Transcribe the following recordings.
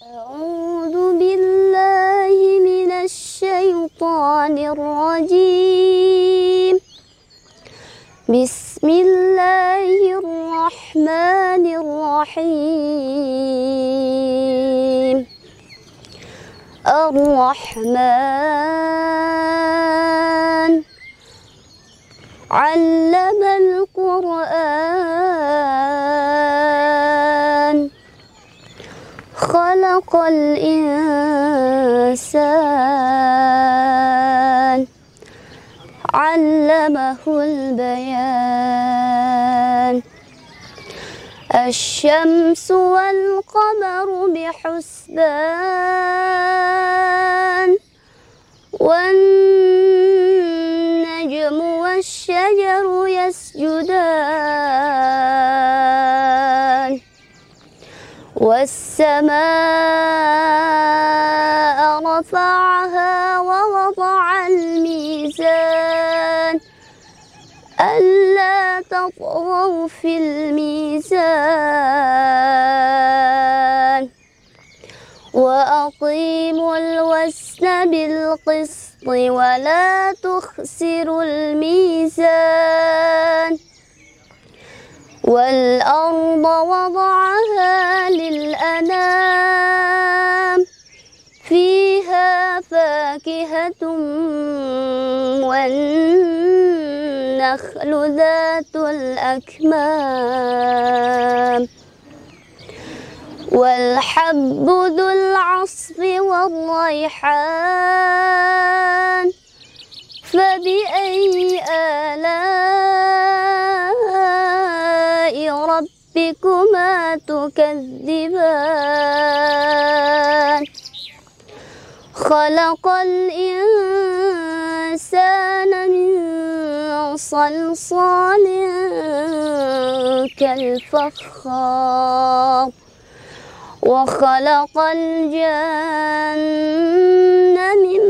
أعوذ بالله من الشيطان الرجيم. بسم الله الرحمن الرحيم. الرحمن علم القرآن. خلق الإنسان. علمه البيان. الشمس والقمر بحسبان. والنجم والشجر يسجدان. والسماء رفعها ووضع الميزان ألا تطغوا في الميزان وأقيموا الوزن بالقسط ولا تخسروا الميزان والأرض وضعها للأنام فيها فاكهة والنخل ذات الأكمام. والحب ذو العصف والريحان فبأي آلاء ربكما تكذبان. خلق الإنسان من صلصال كالفخار. وخلق الجن من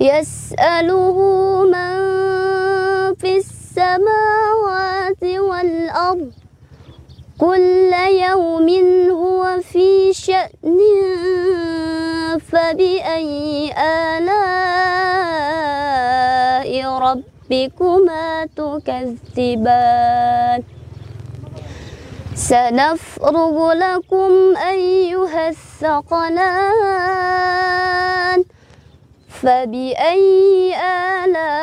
يسأله من في السماوات والأرض كل يوم هو في شأن فبأي آلاء ربكما تكذبان؟ سنفرغ لكم أيها الثقلان. فبأي آلاء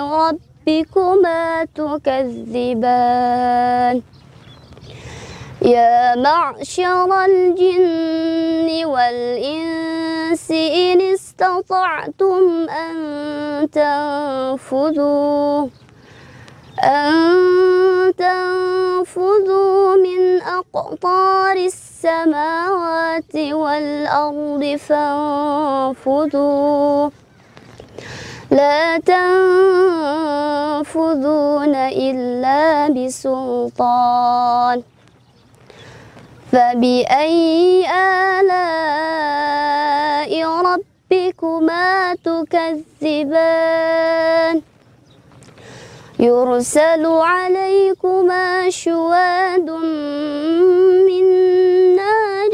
ربكما تكذبان؟ يا معشر الجن والإنس إن استطعتم أن تنفذوا أن تنفذوا من أقطار السماوات والأرض فانفذوا. لا تنفذون إلا بسلطان. فبأي آلاء ربكما تكذبان؟ يرسل عليكما شواد من نار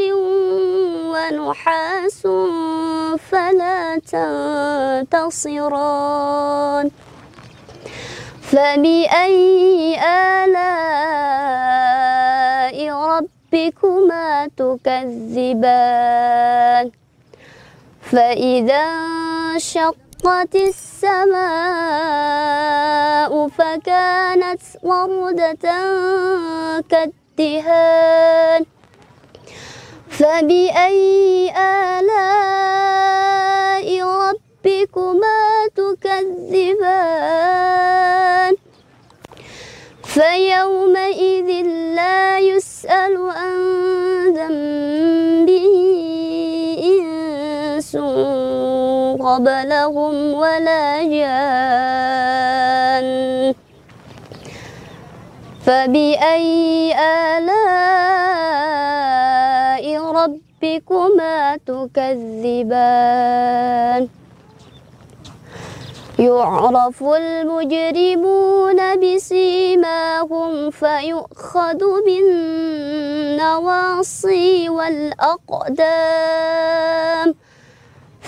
ونحاس فلا تنتصران. فبأي آلاء ربكما تكذبان؟ فإذا انشقت السماء فكانت وردة كالدهان. فبأي آلاء ربكما تكذبان؟ فيومئذ لا قبلهم ولا جان. فبأي آلاء ربكما تكذبان؟ يعرف المجرمون بسيماهم فيؤخذ بالنواصي والأقدام.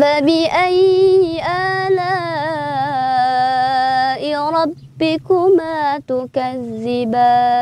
فبأي آلاء ربكما تكذبان